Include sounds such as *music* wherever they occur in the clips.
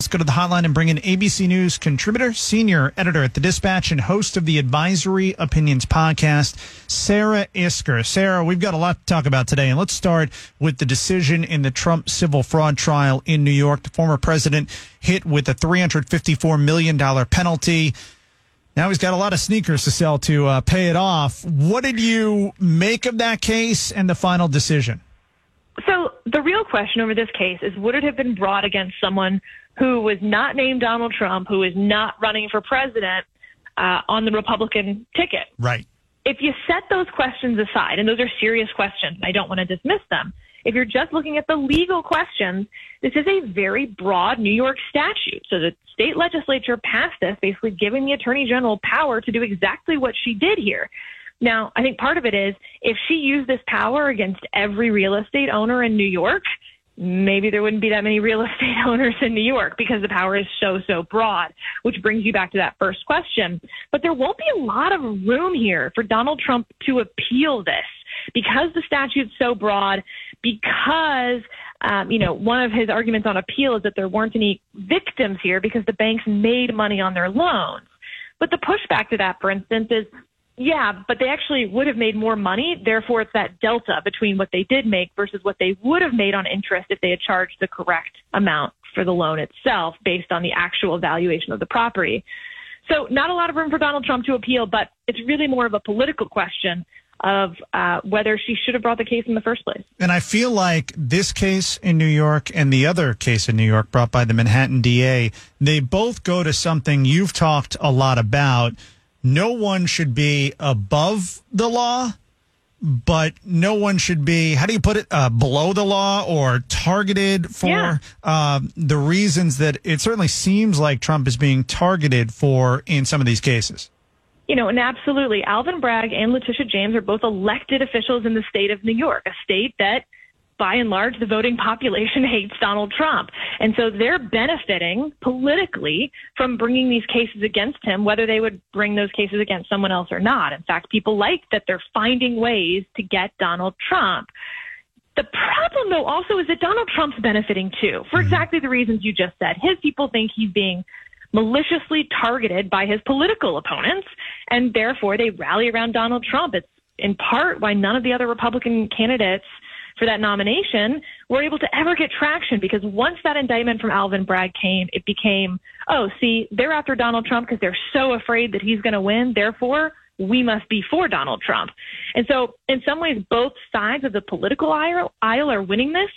Let's go to the hotline and bring in ABC News contributor, senior editor at the Dispatch, and host of the Advisory Opinions podcast, Sarah Isgur. Sarah, we've got a lot to talk about today, and let's start with the decision in the Trump civil fraud trial in New York. The former president hit with a $354 million penalty. Now he's got a lot of sneakers to sell to uh, pay it off. What did you make of that case and the final decision? So the real question over this case is would it have been brought against someone who was not named Donald Trump, who is not running for president uh, on the Republican ticket? Right. If you set those questions aside, and those are serious questions, I don't want to dismiss them. If you're just looking at the legal questions, this is a very broad New York statute. So the state legislature passed this, basically giving the attorney general power to do exactly what she did here. Now, I think part of it is if she used this power against every real estate owner in New York, maybe there wouldn't be that many real *laughs* estate owners in New York because the power is so, so broad, which brings you back to that first question. But there won't be a lot of room here for Donald Trump to appeal this because the statute's so broad, because um, you know, one of his arguments on appeal is that there weren't any victims here because the banks made money on their loans. But the pushback to that, for instance, is yeah, but they actually would have made more money. Therefore, it's that delta between what they did make versus what they would have made on interest if they had charged the correct amount for the loan itself based on the actual valuation of the property. So, not a lot of room for Donald Trump to appeal, but it's really more of a political question of uh, whether she should have brought the case in the first place. And I feel like this case in New York and the other case in New York brought by the Manhattan DA, they both go to something you've talked a lot about no one should be above the law, but no one should be, how do you put it, uh, below the law or targeted for Yeah. uh, the reasons that it certainly seems like Trump is being targeted for in some of these cases. You know, and absolutely, Alvin Bragg and Letitia James are both elected officials in the state of New York, a state that, by and large, the voting population hates Donald Trump. And so they're benefiting politically from bringing these cases against him, whether they would bring those cases against someone else or not. In fact, people like that they're finding ways to get Donald Trump. The problem, though, also is that Donald Trump's benefiting too, for mm-hmm. exactly the reasons you just said. His people think he's being maliciously targeted by his political opponents, and therefore they rally around Donald Trump. It's in part why none of the other Republican candidates for that nomination were able to ever get traction because once that indictment from Alvin Bragg came, it became, oh, see, they're after Donald Trump because they're so afraid that he's going to win. Therefore, we must be for Donald Trump. And so, in some ways, both sides of the political aisle, aisle are winning this.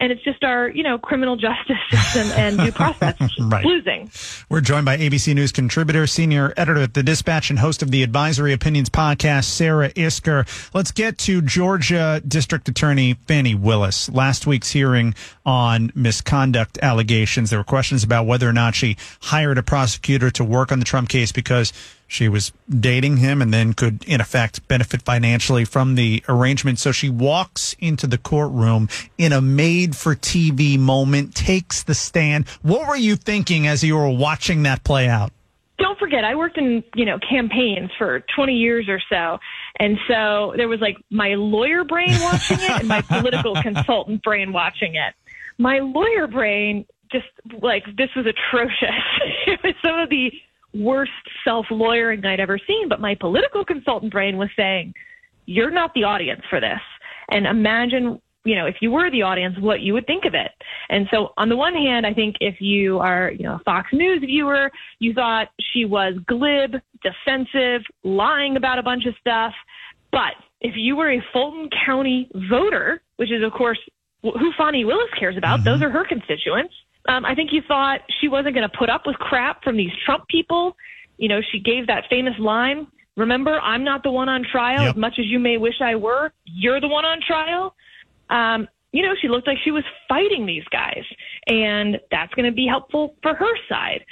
And it's just our, you know, criminal justice system and due process *laughs* Right. losing. We're joined by ABC News contributor, senior editor at the Dispatch, and host of the Advisory Opinions podcast, Sarah Isgur. Let's get to Georgia District Attorney Fani Willis. Last week's hearing on misconduct allegations, there were questions about whether or not she hired a prosecutor to work on the Trump case because she was dating him and then could, in effect, benefit financially from the arrangement. So she walks into the courtroom in a made for TV moment, takes the stand. What were you thinking as you were watching that play out? don't forget, I worked in, you know, campaigns for 20 years or so. And so there was like my lawyer brain watching it and my *laughs* political consultant brain watching it. My lawyer brain just like, this was atrocious. *laughs* it was some of the worst self lawyering I'd ever seen. But my political consultant brain was saying, you're not the audience for this. And imagine you know, if you were the audience, what you would think of it. And so on the one hand, I think if you are, you know, a Fox News viewer, you thought she was glib, defensive, lying about a bunch of stuff. But if you were a Fulton County voter, which is of course who Fani Willis cares about, mm-hmm. those are her constituents. Um, I think you thought she wasn't going to put up with crap from these Trump people. You know, she gave that famous line. Remember, I'm not the one on trial. Yep. As much as you may wish I were, you're the one on trial. Um, you know, she looked like she was fighting these guys. And that's going to be helpful for her side.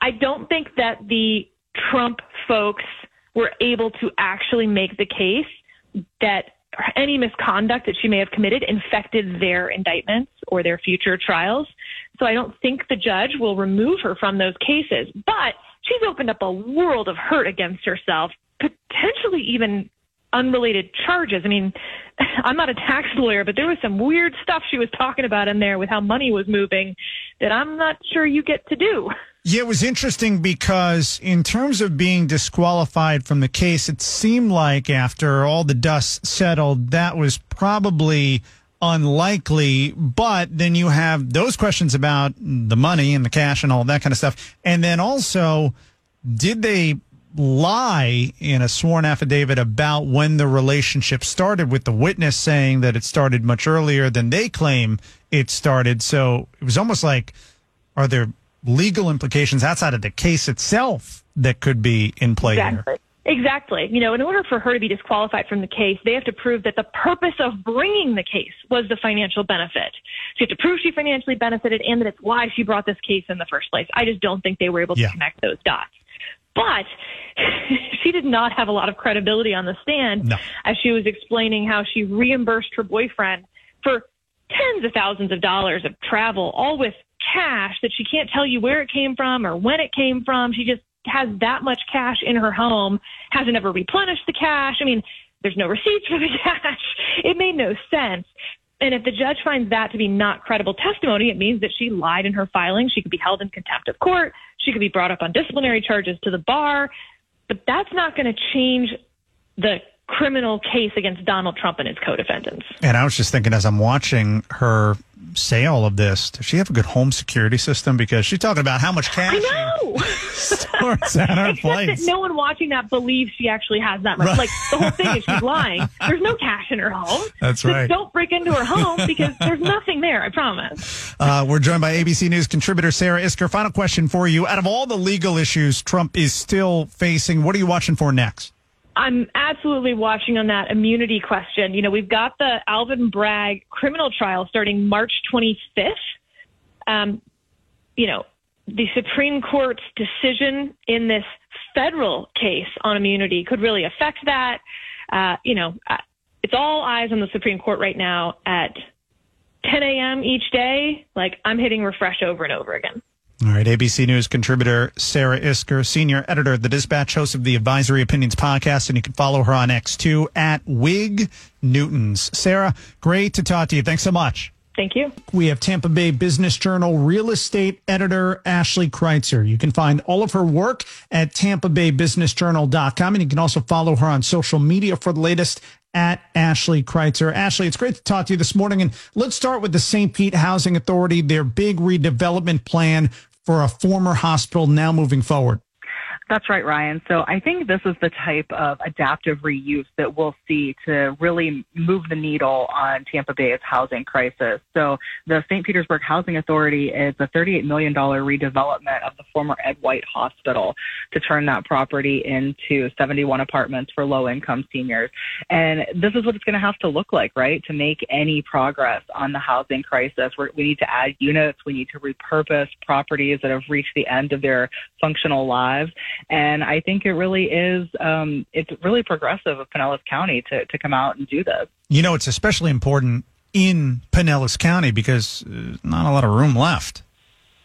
I don't think that the Trump folks were able to actually make the case that any misconduct that she may have committed infected their indictments or their future trials. So I don't think the judge will remove her from those cases. But she's opened up a world of hurt against herself, potentially even unrelated charges. I mean, *laughs* I'm not a tax lawyer, but there was some weird stuff she was talking about in there with how money was moving that I'm not sure you get to do. Yeah, it was interesting because in terms of being disqualified from the case, it seemed like after all the dust settled, that was probably unlikely. But then you have those questions about the money and the cash and all that kind of stuff. And then also, did they lie in a sworn affidavit about when the relationship started with the witness saying that it started much earlier than they claim it started. So it was almost like, are there legal implications outside of the case itself that could be in play exactly. here? Exactly. You know, in order for her to be disqualified from the case, they have to prove that the purpose of bringing the case was the financial benefit. So you have to prove she financially benefited and that it's why she brought this case in the first place. I just don't think they were able to Yeah. connect those dots. But *laughs* she did not have a lot of credibility on the stand No. as she was explaining how she reimbursed her boyfriend for tens of thousands of dollars of travel, all with cash that she can't tell you where it came from or when it came from. She just has that much cash in her home, hasn't ever replenished the cash. I mean, there's no receipts for the *laughs* cash. It made no sense. And if the judge finds that to be not credible testimony, it means that she lied in her filing. She could be held in contempt of court. She could be brought up on disciplinary charges to the bar. But that's not going to change the criminal case against Donald Trump and his co-defendants. And I was just thinking as I'm watching her say all of this, does she have a good home security system? Because she's talking about how much cash I know. *laughs* stores at her Except place. that no one watching that believes she actually has that much. Right. Like the whole thing is she's *laughs* lying. There's no cash in her home. That's right. Don't break into her home because there's nothing there. I promise. *laughs* Uh, we're joined by ABC News contributor Sarah Isgur. Final question for you. Out of all the legal issues Trump is still facing, what are you watching for next? I'm absolutely watching on that immunity question. You know, we've got the Alvin Bragg criminal trial starting March 25th. Um, you know, the Supreme Court's decision in this federal case on immunity could really affect that. Uh, you know, uh, it's all eyes on the Supreme Court right now at 10 a.m. each day. Like, I'm hitting refresh over and over again. All right, ABC News contributor Sarah Isgur, senior editor of the Dispatch, host of the Advisory Opinions podcast, and you can follow her on X2 at Whig Newtons. Sarah, great to talk to you. Thanks so much. Thank you. We have Tampa Bay Business Journal real estate editor Ashley Kritzer. You can find all of her work at tampabaybusinessjournal.com, and you can also follow her on social media for the latest at Ashley Kritzer. Ashley, it's great to talk to you this morning. And let's start with the St. Pete Housing Authority, their big redevelopment plan for a former hospital now moving forward. That's right, Ryan. So I think this is the type of adaptive reuse that we'll see to really move the needle on Tampa Bay's housing crisis. So the St. Petersburg Housing Authority is a $38 million redevelopment of the former Ed White Hospital to turn that property into 71 apartments for low income seniors. And this is what it's going to have to look like, right? To make any progress on the housing crisis, We're, we need to add units. We need to repurpose properties that have reached the end of their functional lives. And I think it really is, um, it's really progressive of Pinellas County to, to come out and do this. You know, it's especially important in Pinellas County because uh, not a lot of room left.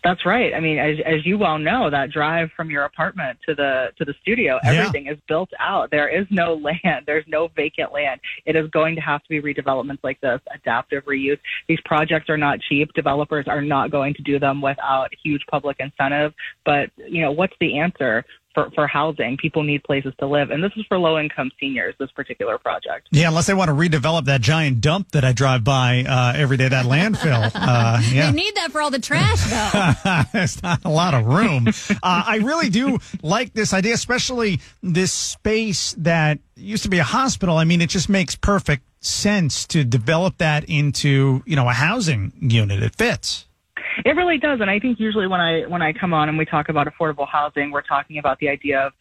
That's right. I mean, as, as you well know, that drive from your apartment to the to the studio, Yeah. everything is built out. There is no *laughs* land. There's no vacant land. It is going to have to be redevelopments like this, adaptive reuse. These projects are not cheap. Developers are not going to do them without huge public incentive. But you know, what's the answer? For, for housing, people need places to live, and this is for low income seniors. This particular project. Yeah, unless they want to redevelop that giant dump that I drive by uh, every day, that landfill. *laughs* Uh, yeah. They need that for all the trash, though. *laughs* There's not a lot of room. uh, I really do like this idea, especially this space that used to be a hospital. I mean, it just makes perfect sense to develop that into, you know, a housing unit. It fits. It really does, and I think usually when I when I come on and we talk about affordable housing, we're talking about the idea of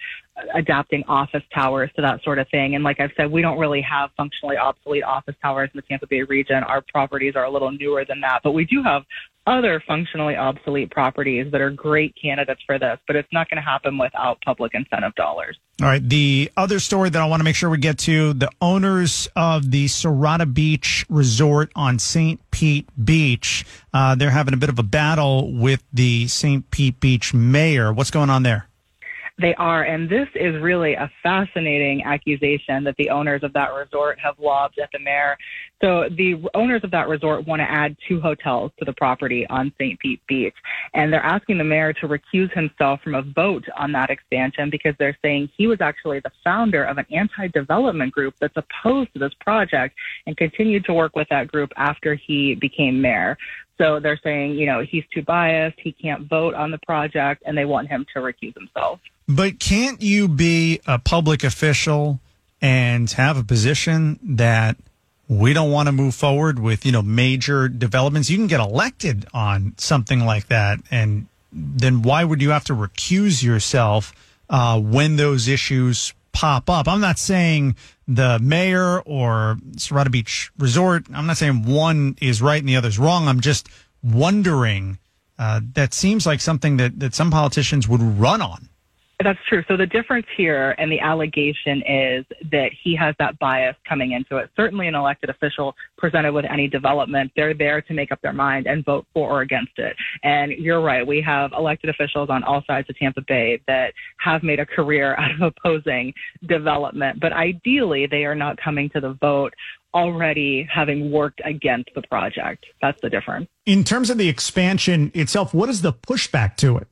adapting office towers to that sort of thing. And like I've said, we don't really have functionally obsolete office towers in the Tampa Bay region. Our properties are a little newer than that, but we do have other functionally obsolete properties that are great candidates for this, but it's not going to happen without public incentive dollars. All right. The other story that I want to make sure we get to the owners of the Sirata Beach Resort on St. Pete Beach, uh, they're having a bit of a battle with the St. Pete Beach mayor. What's going on there? They are, and this is really a fascinating accusation that the owners of that resort have lobbed at the mayor. So the owners of that resort want to add two hotels to the property on St. Pete Beach, and they're asking the mayor to recuse himself from a vote on that expansion because they're saying he was actually the founder of an anti-development group that's opposed to this project and continued to work with that group after he became mayor. So they're saying, you know, he's too biased, he can't vote on the project, and they want him to recuse himself. But can't you be a public official and have a position that we don't want to move forward with, you know, major developments? You can get elected on something like that. And then why would you have to recuse yourself uh, when those issues pop up? I'm not saying the mayor or Sirata Beach Resort, I'm not saying one is right and the other's wrong. I'm just wondering. Uh, that seems like something that, that some politicians would run on. That's true. So the difference here and the allegation is that he has that bias coming into it. Certainly an elected official presented with any development, they're there to make up their mind and vote for or against it. And you're right. We have elected officials on all sides of Tampa Bay that have made a career *laughs* out of opposing development. But ideally, they are not coming to the vote already having worked against the project. That's the difference. In terms of the expansion itself, what is the pushback to it?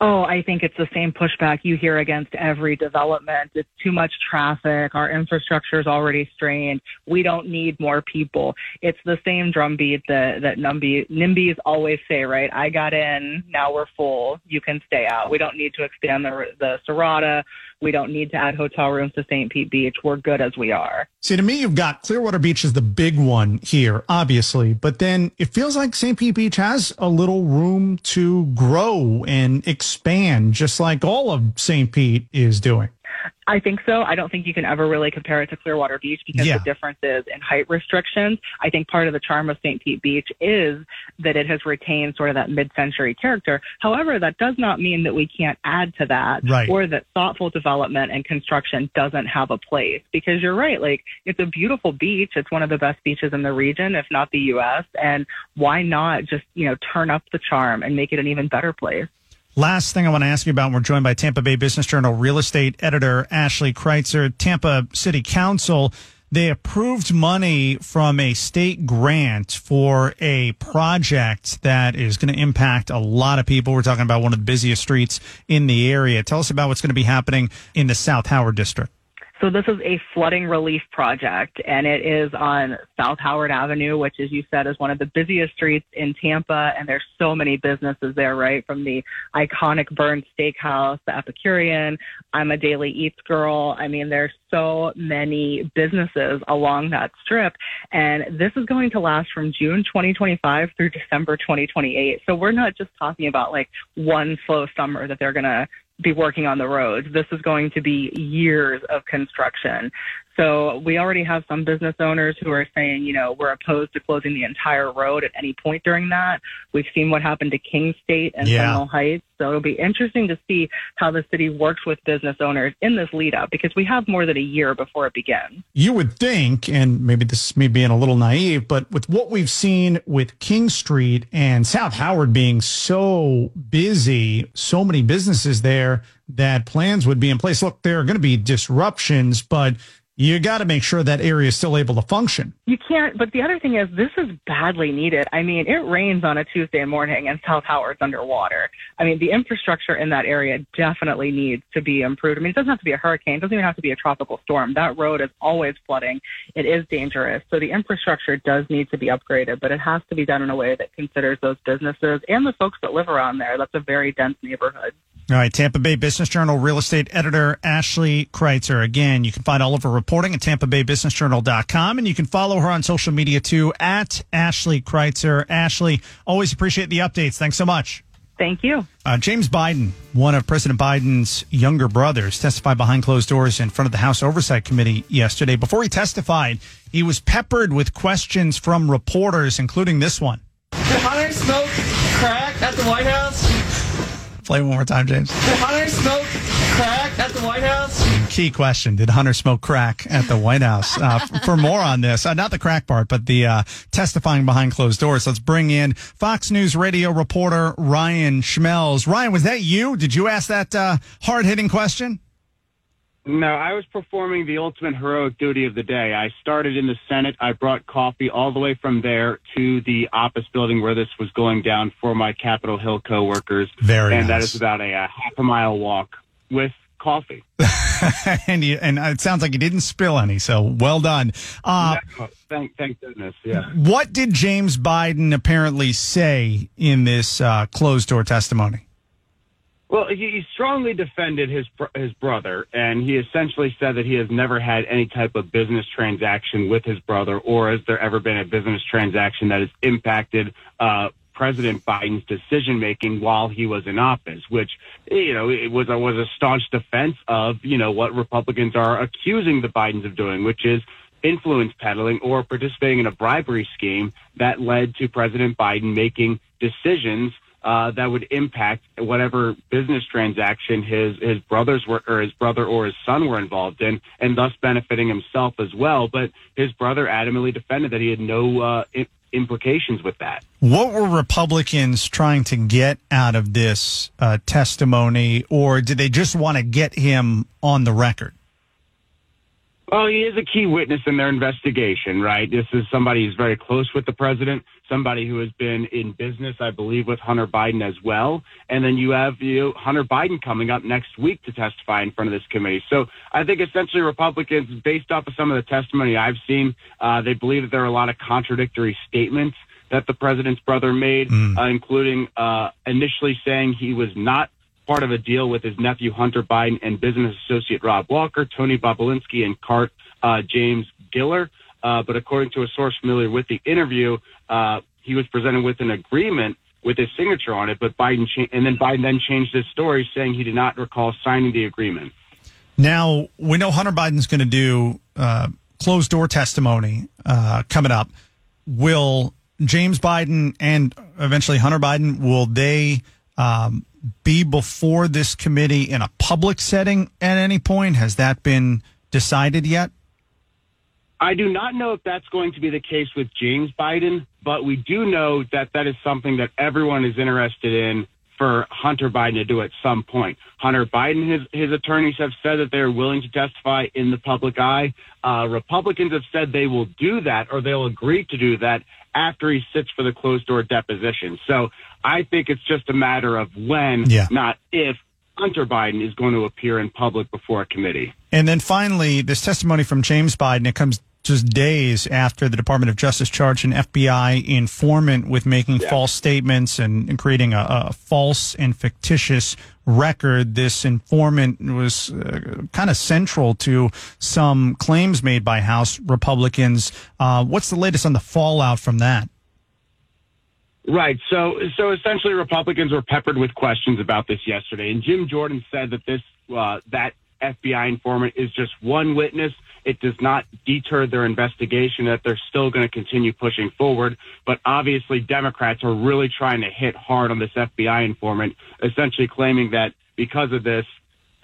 Oh, I think it's the same pushback you hear against every development. It's too much traffic. Our infrastructure is already strained. We don't need more people. It's the same drumbeat that, that NIMBY, NIMBYs always say, right? I got in. Now we're full. You can stay out. We don't need to expand the, the Sirata. We don't need to add hotel rooms to St. Pete Beach. We're good as we are. See, to me, you've got Clearwater Beach is the big one here, obviously, but then it feels like St. Pete Beach has a little room to grow and expand, just like all of St. Pete is doing. I think so. I don't think you can ever really compare it to Clearwater Beach because Yeah. the difference is in height restrictions. I think part of the charm of St. Pete Beach is that it has retained sort of that mid-century character. However, that does not mean that we can't add to that Right. or that thoughtful development and construction doesn't have a place because you're right. Like it's a beautiful beach. It's one of the best beaches in the region, if not the U.S. And why not just, you know, turn up the charm and make it an even better place? Last thing I want to ask you about, we're joined by Tampa Bay Business Journal real estate editor Ashley Kritzer, Tampa City Council. They approved money from a state grant for a project that is going to impact a lot of people. We're talking about one of the busiest streets in the area. Tell us about what's going to be happening in the South Howard district. So this is a flooding relief project, and it is on South Howard Avenue, which, as you said, is one of the busiest streets in Tampa. And there's so many businesses there, right? From the iconic Bern's Steakhouse, the Epicurean. I'm a Daily Eats girl. I mean, there's so many businesses along that strip, and this is going to last from June 2025 through December 2028. So we're not just talking about like one slow summer that they're going to be working on the roads. This is going to be years of construction. So we already have some business owners who are saying, you know, we're opposed to closing the entire road at any point during that. We've seen what happened to King State and Yeah. Seminole Heights. So it'll be interesting to see how the city works with business owners in this lead up because we have more than a year before it begins. You would think, and maybe this is me being a little naive, but with what we've seen with King Street and South Howard being so busy, so many businesses there, that plans would be in place. Look, there are going to be disruptions, but you got to make sure that area is still able to function. You can't, but the other thing is this is badly needed. I mean, it rains on a Tuesday morning and South Howard's underwater. I mean, the infrastructure in that area definitely needs to be improved. I mean, it doesn't have to be a hurricane. It doesn't even have to be a tropical storm. That road is always flooding. It is dangerous. So the infrastructure does need to be upgraded, but it has to be done in a way that considers those businesses and the folks that live around there. That's a very dense neighborhood. All right, Tampa Bay Business Journal real estate editor Ashley Kritzer. Again, you can find all of her reporting at tampabaybusinessjournal.com and you can follow her on social media too at Ashley Kritzer. Ashley, always appreciate the updates. Thanks so much. Thank you. Uh, James Biden, one of President Biden's younger brothers, testified behind closed doors in front of the House Oversight Committee yesterday. Before he testified, he was peppered with questions from reporters, including this one. Did Hunter smoke crack at the White House? Play one more time, James. Did Hunter smoke crack at the White House? Key question: Did Hunter smoke crack at the White House? Uh, for more on this, uh, not the crack part, but the uh, testifying behind closed doors. Let's bring in Fox News radio reporter Ryan Schmelz. Ryan, was that you? Did you ask that uh, hard hitting question? No, I was performing the ultimate heroic duty of the day. I started in the Senate. I brought coffee all the way from there to the office building where this was going down for my Capitol Hill coworkers. Very and that nice. is about a, uh half a mile walk with coffee. *laughs* and you, and it sounds like you didn't spill any, so well done. Uh, No, thank, thank goodness. Yeah. what did James Biden apparently say in this uh, closed door testimony? Well, he, he strongly defended his his brother, and he essentially said that he has never had any type of business transaction with his brother, or has there ever been a business transaction that has impacted uh, President Biden's decision making while he was in office, which you know it was a, was a staunch defense of you know what Republicans are accusing the Bidens of doing, which is influence peddling or participating in a bribery scheme that led to President Biden making decisions uh, that would impact whatever business transaction his his brothers were or his brother or his son were involved in, and thus benefiting himself as well. But his brother adamantly defended that he had no uh, implications with that. What were Republicans trying to get out of this uh, testimony, or did they just want to get him on the record? Well, he is a key witness in their investigation, right? This is somebody who's very close with the president, somebody who has been in business, I believe, with Hunter Biden as well. And then you have you know, Hunter Biden coming up next week to testify in front of this committee. So I think essentially Republicans, based off of some of the testimony I've seen, uh, they believe that there are a lot of contradictory statements that the president's brother made, uh, including uh, initially saying he was not part of a deal with his nephew Hunter Biden and business associate Rob Walker, Tony Bobulinski, and Cart uh, James Gilliar. Uh, but according to a source familiar with the interview, uh, he was presented with an agreement with his signature on it. But Biden cha- and then Biden then changed his story, saying he did not recall signing the agreement. Now we know Hunter Biden's going to do uh, closed door testimony uh, coming up. Will James Biden and eventually Hunter Biden will they um, be before this committee in a public setting at any point? Has that been decided yet? I do not know if that's going to be the case with James Biden, but we do know that that is something that everyone is interested in for Hunter Biden to do at some point. Hunter Biden, his, his attorneys have said that they're willing to testify in the public eye. Uh, Republicans have said they will do that or they'll agree to do that after he sits for the closed door deposition. So I think it's just a matter of when, Yeah. not if, Hunter Biden is going to appear in public before a committee. And then finally, this testimony from James Biden, it comes just days after the Department of Justice charged an FBI informant with making false statements and, and creating a, a false and fictitious record. This informant was uh, kind of central to some claims made by House Republicans. Uh, what's the latest on the fallout from that? Right. So, so essentially, Republicans were peppered with questions about this yesterday, and Jim Jordan said that this uh, that FBI informant is just one witness. It does not deter their investigation. That they're still going to continue pushing forward. But obviously, Democrats are really trying to hit hard on this FBI informant, essentially claiming that because of this,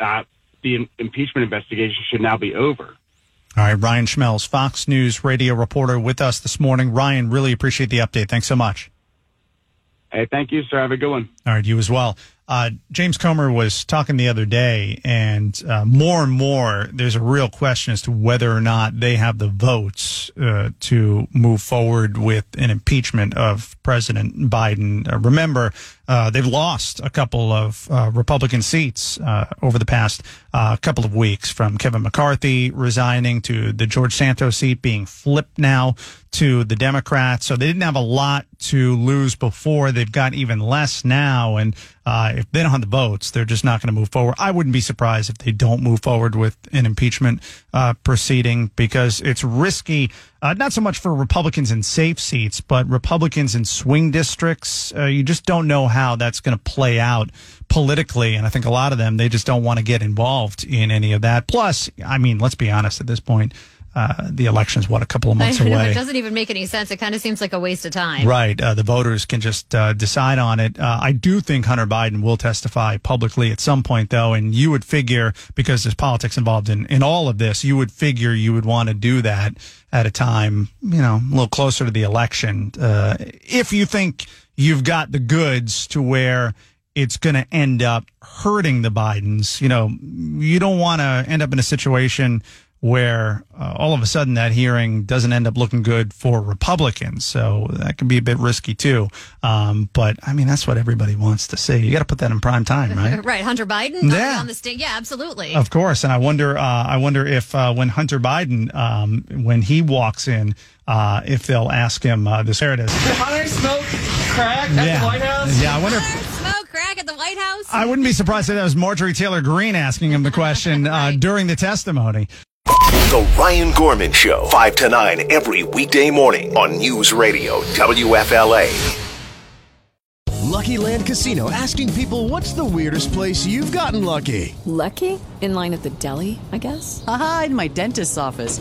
uh, the im- impeachment investigation should now be over. All right, Ryan Schmelz, Fox News radio reporter with us this morning. Ryan, really appreciate the update. Thanks so much. Hey, thank you, sir. Have a good one. All right, you as well. Uh, James Comer was talking the other day, and uh, more and more, there's a real question as to whether or not they have the votes uh, to move forward with an impeachment of President Biden. Uh, remember, uh, they've lost a couple of uh, Republican seats uh, over the past uh, couple of weeks, from Kevin McCarthy resigning to the George Santos seat being flipped now to the Democrats. So they didn't have a lot to lose before. They've got even less now. And uh, if they don't have the votes, they're just not going to move forward. I wouldn't be surprised if they don't move forward with an impeachment uh, proceeding because it's risky uh, not so much for Republicans in safe seats, but Republicans in swing districts. Uh, you just don't know how that's going to play out politically. And I think a lot of them, they just don't want to get involved in any of that. Plus, I mean, let's be honest at this point. Uh, the election's what a couple of months away. it doesn't even make any sense. It kind of seems like a waste of time. Right. Uh, the voters can just uh, decide on it. Uh, I do think Hunter Biden will testify publicly at some point, though. And you would figure, because there's politics involved in, in all of this, you would figure you would want to do that at a time, you know, a little closer to the election. Uh, if you think you've got the goods to where it's going to end up hurting the Bidens, you know, you don't want to end up in a situation where uh, all of a sudden that hearing doesn't end up looking good for Republicans. So that can be a bit risky too. Um, but I mean, that's what everybody wants to see. You got to put that in prime time, *laughs* right? right. Hunter Biden Yeah. on the stage. Yeah, absolutely. Of course, and I wonder. Uh, I wonder if uh, when Hunter Biden, um, when he walks in, uh, if they'll ask him uh, this. There it is. Did Hunter smoke crack at yeah, the White House? yeah. I wonder. If, Smoke crack at the White House. I wouldn't be surprised if that was Marjorie Taylor Greene asking him the question uh, *laughs* during the testimony. The Ryan Gorman Show, 5 to 9 every weekday morning on News Radio WFLA. Lucky Land Casino asking people what's the weirdest place you've gotten lucky? Lucky? In line at the deli, I guess? Aha, in my dentist's office.